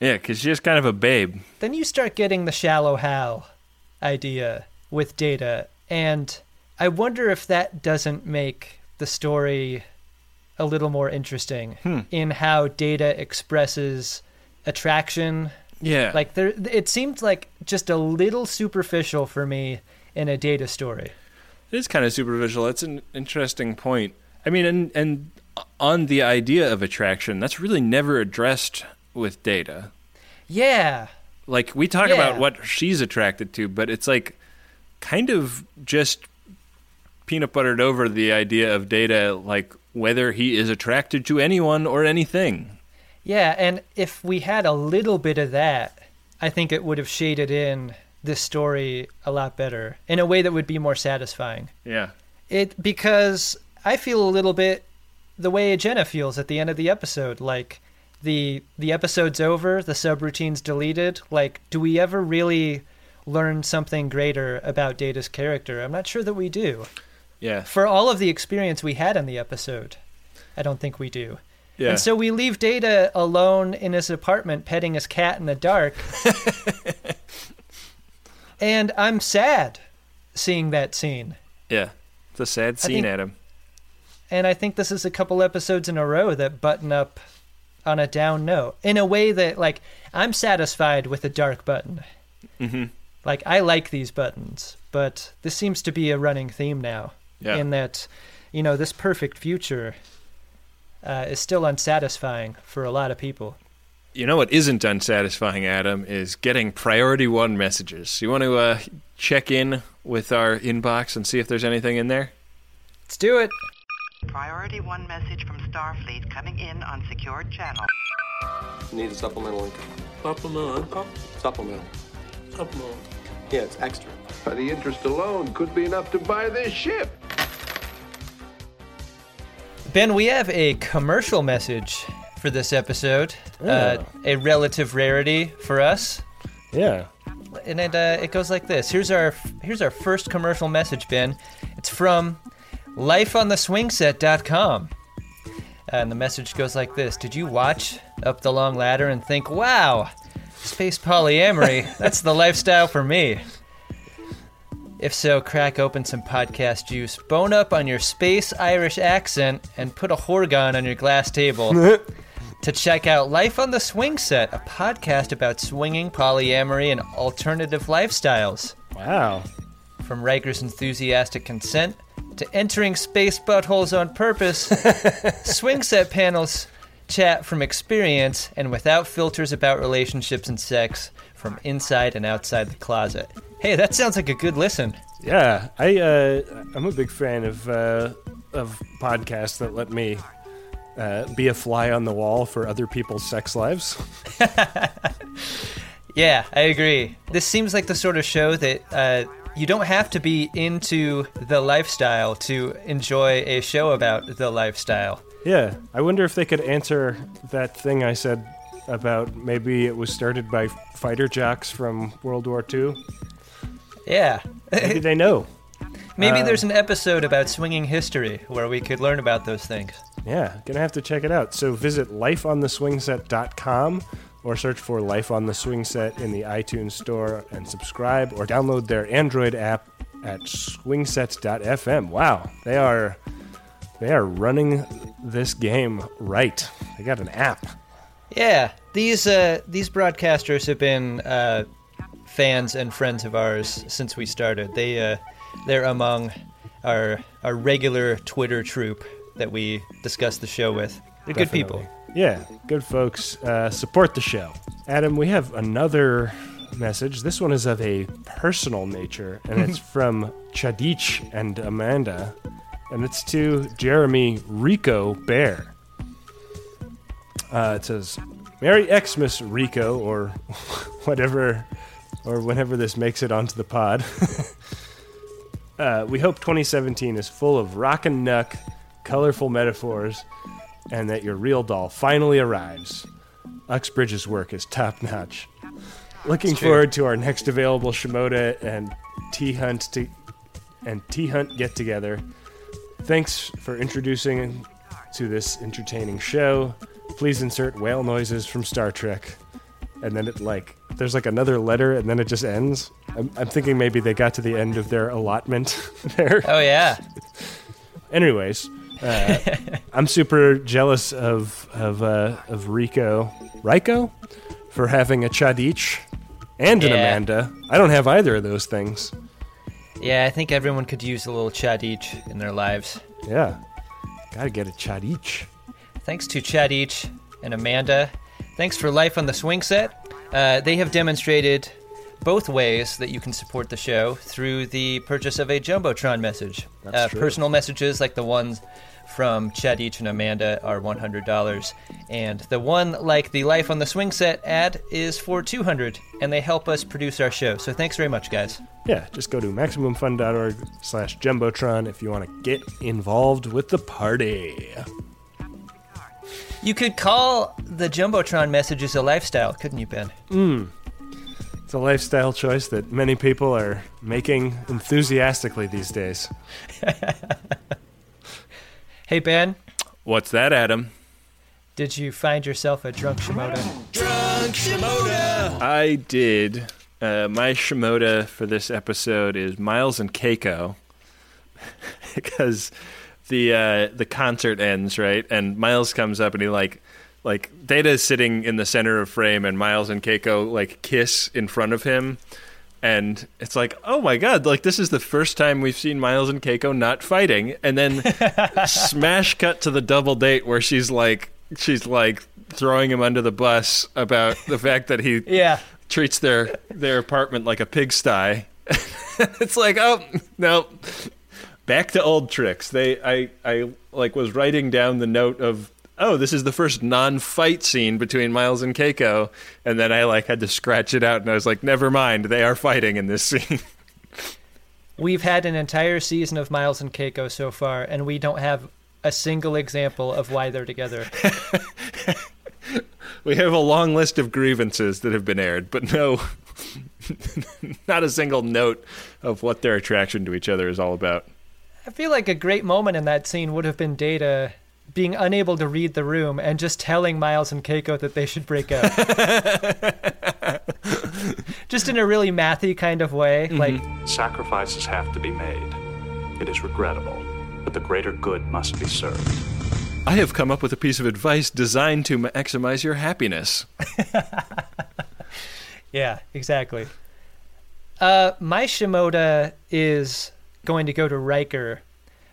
Yeah, because she's kind of a babe. Then you start getting the shallow Hal idea with Data, and I wonder if that doesn't make the story a little more interesting hmm. in how Data expresses attraction. Yeah. Like there, it seemed like just a little superficial for me in a Data story. It is kind of superficial. That's an interesting point. I mean, and and on the idea of attraction, that's really never addressed with data. Yeah, Like we talk Yeah. about what she's attracted to, but it's like kind of just peanut buttered over the idea of data, like whether he is attracted to anyone or anything. Yeah, and if we had a little bit of that, I think it would have shaded in this story a lot better in a way that would be more satisfying. Yeah. It because I feel a little bit the way Jenna feels at the end of the episode, like the the episode's over, the subroutine's deleted. Like, do we ever really learn something greater about Data's character? I'm not sure that we do. Yeah. For all of the experience we had in the episode, I don't think we do. Yeah. And so we leave Data alone in his apartment petting his cat in the dark. and I'm sad seeing that scene. yeah. It's a sad scene, think- Adam. And I think this is a couple episodes in a row that button up on a down note in a way that, like, I'm satisfied with a dark button. Mm-hmm. Like, I like these buttons, but this seems to be a running theme now. Yeah. In that, you know, this perfect future uh, is still unsatisfying for a lot of people. You know what isn't unsatisfying, Adam, is getting priority one messages. You want to uh, check in with our inbox and see if there's anything in there? Let's do it. Priority one message from Starfleet coming in on secured channel. Need a supplemental income. Supplemental income? Supplemental. Supplemental. Yeah, it's extra. The interest alone could be enough to buy this ship. Ben, we have a commercial message for this episode. Uh, a relative rarity for us. Yeah. and it uh, it goes like this. Here's our here's our first commercial message, Ben. It's from lifeontheswingset.com. And the message goes like this Did you watch Up the Long Ladder and think, wow, space polyamory, that's the lifestyle for me? If so, crack open some podcast juice, bone up on your space Irish accent, and put a horga'hn on your glass table to check out Life on the Swing Set, a podcast about swinging, polyamory, and alternative lifestyles. Wow. From Riker's enthusiastic consent to entering space buttholes on purpose, swing set panels chat from experience and without filters about relationships and sex from inside and outside the closet. Hey, that sounds like a good listen. Yeah, I uh, I'm a big fan of uh, of podcasts that let me uh, be a fly on the wall for other people's sex lives. Yeah, I agree. This seems like the sort of show that uh, you don't have to be into the lifestyle to enjoy a show about the lifestyle. Yeah, I wonder if they could answer that thing I said about maybe it was started by fighter jocks from World War II. Yeah. Maybe they know. Maybe Uh, there's an episode about swinging history where we could learn about those things. Yeah, gonna have to check it out. So visit lifeontheswingset.com or search for Life on the Swing Set in the iTunes Store and subscribe or download their Android app at swingset.fm. Wow, they are they are running this game right. They got an app. Yeah, these uh, these broadcasters have been uh, fans and friends of ours since we started. They uh, they're among our our regular Twitter troop that we discuss the show with. They're good people. Yeah, good folks. Uh, support the show. Adam, we have another message. This one is of a personal nature, and it's from Chadich and Amanda, and it's to Jeremy Rico Bear. Uh, it says, Merry Xmas, Rico, or whatever, or whenever this makes it onto the pod. uh, we hope 2017 is full of rock and nuck, colorful metaphors, and that your real doll finally arrives. Uxbridge's work is top notch. Looking forward to our next available Shimoda and T Hunt to and T Hunt get together. Thanks for introducing to this entertaining show. Please insert whale noises from Star Trek. And then it like there's like another letter, and then it just ends. I'm, I'm thinking maybe they got to the end of their allotment there. Oh yeah. Anyways, uh, I'm super jealous of of uh, of Rico, Rico, for having a Chadich and an Yeah. Amanda. I don't have either of those things. Yeah, I think everyone could use a little Chadich in their lives. Yeah, gotta get a Chadich. Thanks to Chadich and Amanda. Thanks for Life on the Swing Set. Uh, they have demonstrated both ways that you can support the show through the purchase of a Jumbotron message. Uh. Personal messages like the ones from Chadich and Amanda are $100. And the one like the Life on the Swing Set ad is for 200 and they help us produce our show. So thanks very much, guys. Yeah, just go to maximumfun.org slash jumbotron if you want to get involved with the party. You could call the Jumbotron messages a lifestyle, couldn't you, Ben? Mm. It's a lifestyle choice that many people are making enthusiastically these days. Hey, Ben, What's that, Adam? did you find yourself a drunk Shimoda? Drunk Shimoda! I did. Uh, my Shimoda for this episode is Miles and Keiko. because the uh, the concert ends, right? And Miles comes up and he like like Data is sitting in the center of frame and Miles and Keiko like kiss in front of him. And it's like, oh my god, like this is the first time we've seen Miles and Keiko not fighting. And then smash cut to the double date where she's like she's like throwing him under the bus about the fact that he Yeah. treats their their apartment like a pigsty. it's like, oh no. Back to old tricks. They I I like was writing down the note of oh, this is the first non-fight scene between Miles and Keiko, and then I like had to scratch it out and I was like, never mind, they are fighting in this scene. We've had an entire season of Miles and Keiko so far, and we don't have a single example of why they're together. we have a long list of grievances that have been aired, but no not a single note of what their attraction to each other is all about. I feel like a great moment in that scene would have been Data being unable to read the room and just telling Miles and Keiko that they should break up. just in a really mathy kind of way. Like, Sacrifices have to be made. It is regrettable, but the greater good must be served. I have come up with a piece of advice designed to maximize your happiness. yeah, exactly. Uh, my Shimoda is going to go to Riker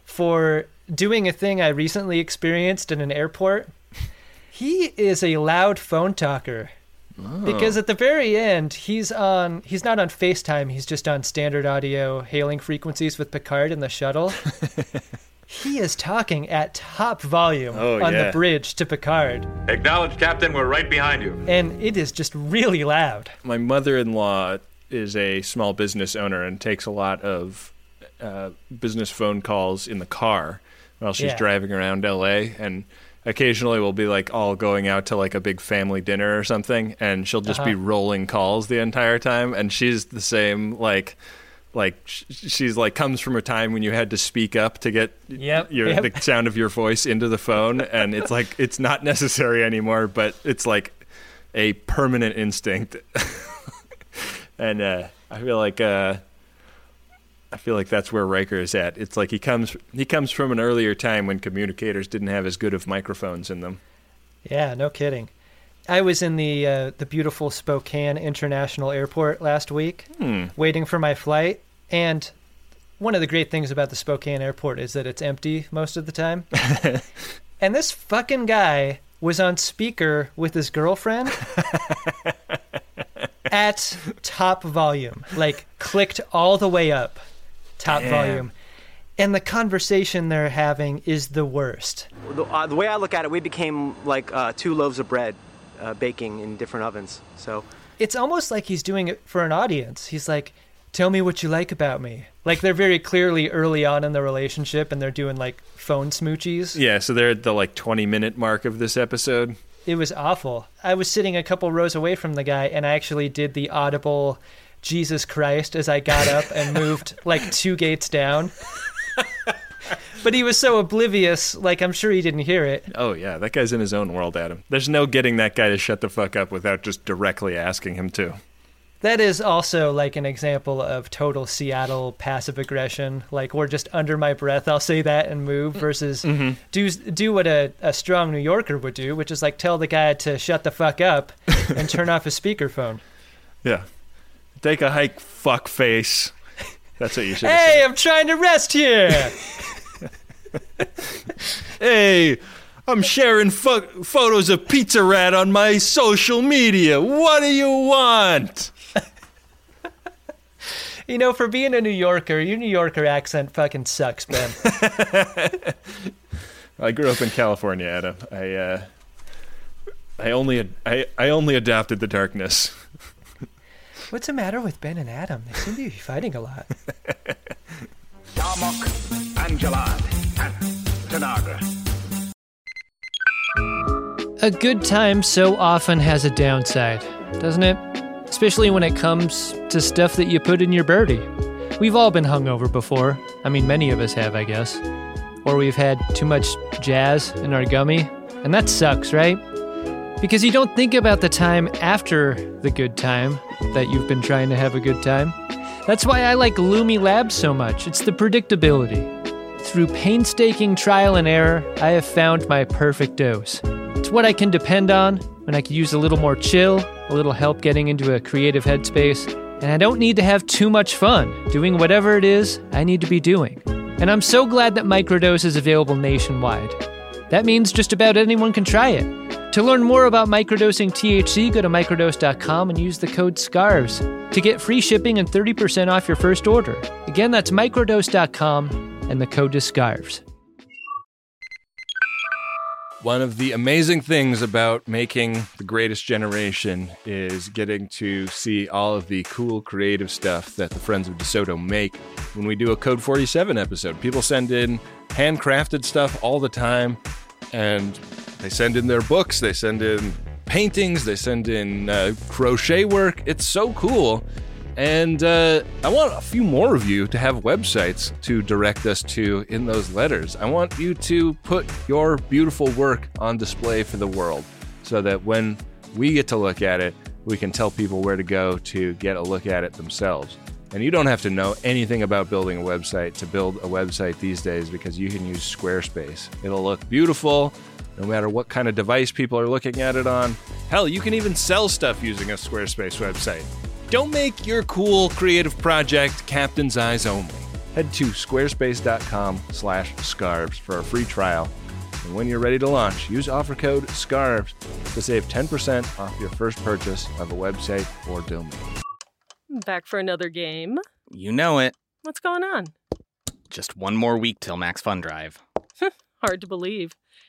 for doing a thing I recently experienced in an airport. He is a loud phone talker. Oh. Because at the very end, he's on he's not on FaceTime, he's just on standard audio hailing frequencies with Picard in the shuttle. he is talking at top volume Oh, on yeah. the bridge to Picard. Acknowledge, Captain, we're right behind you. And it is just really loud. My mother-in-law is a small business owner and takes a lot of uh, business phone calls in the car while she's Yeah. driving around LA and occasionally we'll be like all going out to like a big family dinner or something and she'll just be Uh-huh. rolling calls the entire time and she's the same like like she's like comes from a time when you had to speak up to get Yep, your yep. the sound of your voice into the phone and it's like it's not necessary anymore but it's like a permanent instinct and uh, I feel like uh, I feel like that's where Riker is at. It's like he comes he comes from an earlier time when communicators didn't have as good of microphones in them. Yeah, no kidding. I was in the uh, the beautiful Spokane International Airport last week, Hmm. waiting for my flight, and one of the great things about the Spokane Airport is that it's empty most of the time. and this fucking guy was on speaker with his girlfriend at top volume, like clicked all the way up, top Damn. volume. And the conversation they're having is the worst. The, uh, the way I look at it, we became like uh, two loaves of bread uh, baking in different ovens. So it's almost like he's doing it for an audience. He's like, "Tell me what you like about me." Like they're very clearly early on in the relationship, and they're doing like phone smoochies. Yeah, so they're at the like 20 minute mark of this episode. It was awful. I was sitting a couple rows away from the guy, and I actually did the audible "Jesus Christ" as I got up and moved like two gates down. but he was so oblivious, like I'm sure he didn't hear it. Oh yeah, that guy's in his own world, Adam. There's no getting that guy to shut the fuck up without just directly asking him to. That is also like an example of total Seattle passive aggression. Like we're just under my breath, I'll say that and move versus Mhm. do do what a, a strong New Yorker would do, which is like tell the guy to shut the fuck up and turn off his speakerphone. Yeah. Take a hike, fuck face. That's what you should Hey, I'm trying to rest here. Hey, I'm sharing pho- photos of Pizza Rat on my social media. What do you want? you know, for being a New Yorker, your New Yorker accent fucking sucks, Ben. I grew up in California, Adam. I uh, I only I, I only adopted the darkness. What's the matter with Ben and Adam? They seem to be fighting a lot. Darmok, and Jalad, and Tanagra. A good time so often has a downside, doesn't it? Especially when it comes to stuff that you put in your birdie. We've all been hungover before. I mean, many of us have, I guess. Or we've had too much jazz in our gummy. And that sucks, right? Because you don't think about the time after the good time that you've been trying to have a good time. That's why I like Lumi Labs so much. It's the predictability. Through painstaking trial and error, I have found my perfect dose. It's what I can depend on when I can use a little more chill, a little help getting into a creative headspace, and I don't need to have too much fun doing whatever it is I need to be doing. And I'm so glad that Microdose is available nationwide. That means just about anyone can try it. To learn more about microdosing THC, go to microdose.com and use the code SCARVES to get free shipping and 30% off your first order. Again, that's microdose.com and the code is SCARVES. One of the amazing things about making The Greatest Generation is getting to see all of the cool creative stuff that the Friends of DeSoto make when we do a Code 47 episode. People send in handcrafted stuff all the time, and they send in their books, they send in paintings, they send in uh, crochet work. It's so cool. And uh, I want a few more of you to have websites to direct us to in those letters. I want you to put your beautiful work on display for the world so that when we get to look at it, we can tell people where to go to get a look at it themselves. And you don't have to know anything about building a website to build a website these days because you can use Squarespace. It'll look beautiful no matter what kind of device people are looking at it on. Hell, you can even sell stuff using a Squarespace website. Don't make your cool creative project captain's eyes only. Head to squarespace.com slash scarves for a free trial. And when you're ready to launch, use offer code SCARVES to save 10% off your first purchase of a website or domain. Back for another game. You know it. What's going on? Just one more week till Max Fun Drive. Hard to believe.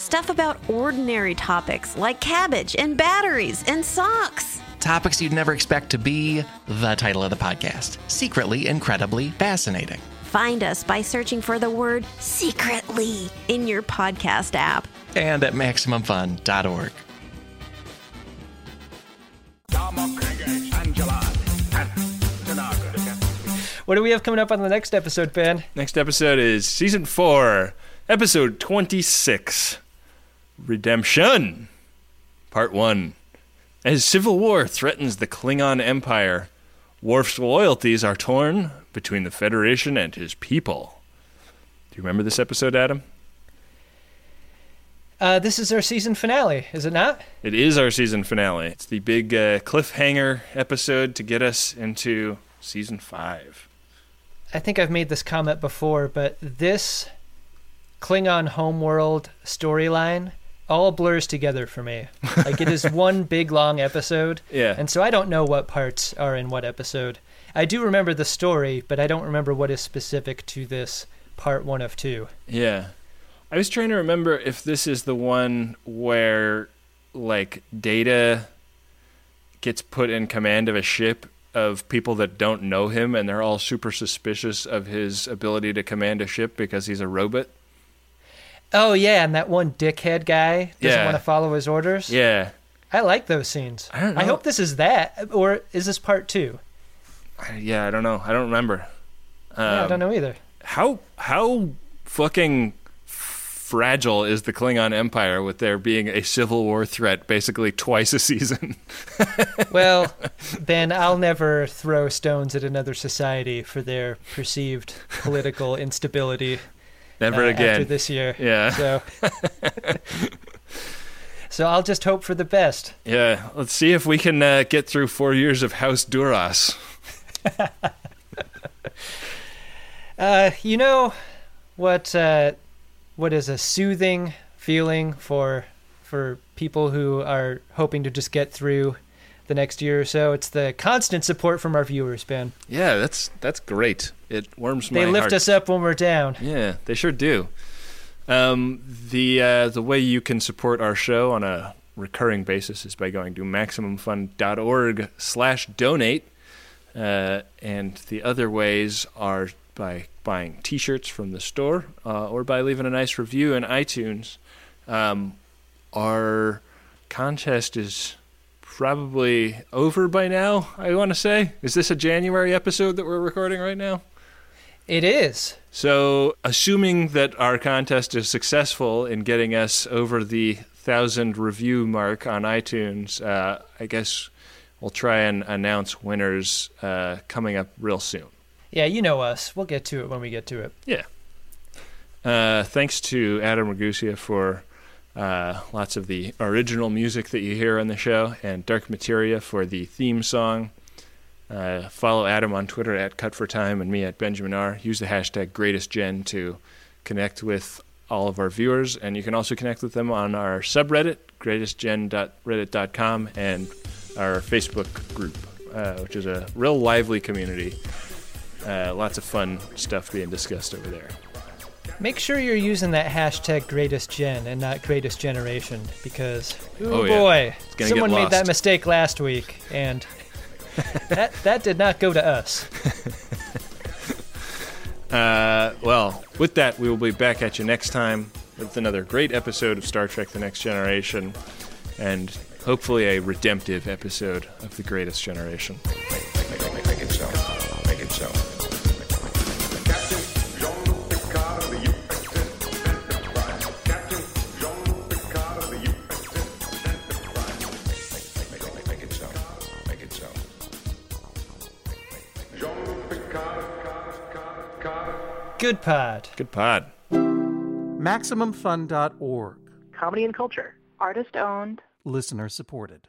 Stuff about ordinary topics like cabbage and batteries and socks. Topics you'd never expect to be the title of the podcast Secretly Incredibly Fascinating. Find us by searching for the word secretly in your podcast app. And at MaximumFun.org. Darmok, and Jalad, and Tanagra. What do we have coming up on the next episode, Ben? Next episode is season four, episode 26 Redemption, part one. As civil war threatens the Klingon Empire, Worf's loyalties are torn between the Federation and his people. Do you remember this episode, Adam? Uh, this is our season finale, is it not? It is our season finale. It's the big uh, cliffhanger episode to get us into season five. I think I've made this comment before, but this Klingon homeworld storyline all blurs together for me. Like it is one big long episode. Yeah. And so I don't know what parts are in what episode. I do remember the story, but I don't remember what is specific to this part one of two. Yeah. I was trying to remember if this is the one where, like, Data gets put in command of a ship of people that don't know him and they're all super suspicious of his ability to command a ship because he's a robot. Oh yeah, and that one dickhead guy doesn't Yeah. want to follow his orders. Yeah. I like those scenes. I don't Know. I hope this is that, or is this part two? Yeah, I don't know. I don't remember. yeah, I Um, don't know either. How how fucking fragile is the Klingon Empire with there being a civil war threat basically twice a season? Well, Ben, I'll never throw stones at another society for their perceived political instability. Never uh, again. After this year. Yeah. So, so I'll just hope for the best. yeah, let's see if we can uh, get through four years of House Duras. Uh, you know what? Uh, what is a soothing feeling for for people who are hoping to just get through the next year or so? It's the constant support from our viewers, Ben. Yeah, that's that's great. It warms my heart. They lift us up when we're down. Yeah, they sure do. Um, the uh, the way you can support our show on a recurring basis is by going to maximumfun.org slash donate. Uh, and the other ways are by buying T-shirts from the store uh, or by leaving a nice review in iTunes. Um, our contest is probably over by now. I want to say, is this a January episode that we're recording right now? It is. So, assuming that our contest is successful in getting us over the thousand review mark on iTunes, uh, I guess we'll try and announce winners uh, coming up real soon. Yeah, you know us. We'll get to it when we get to it. Yeah. Uh, thanks to Adam Ragusea for uh, lots of the original music that you hear on the show, and Dark Materia for the theme song. Uh, follow Adam on Twitter at Cut for Time and me at Benjamin R. Use the hashtag GreatestGen to connect with all of our viewers, and you can also connect with them on our subreddit, greatestgen.reddit.com, and our Facebook group, uh, which is a real lively community. Uh, lots of fun stuff being discussed over there. Make sure you're using that hashtag greatest gen and not greatest generation because ooh Oh, boy, It's someone made that mistake last week and that that did not go to us. Uh, well, with that, we will be back at you next time with another great episode of Star Trek The Next Generation and hopefully a redemptive episode of The Greatest Generation. Good pod. Good pod. MaximumFun.org. Comedy and culture. Artist owned. Listener supported.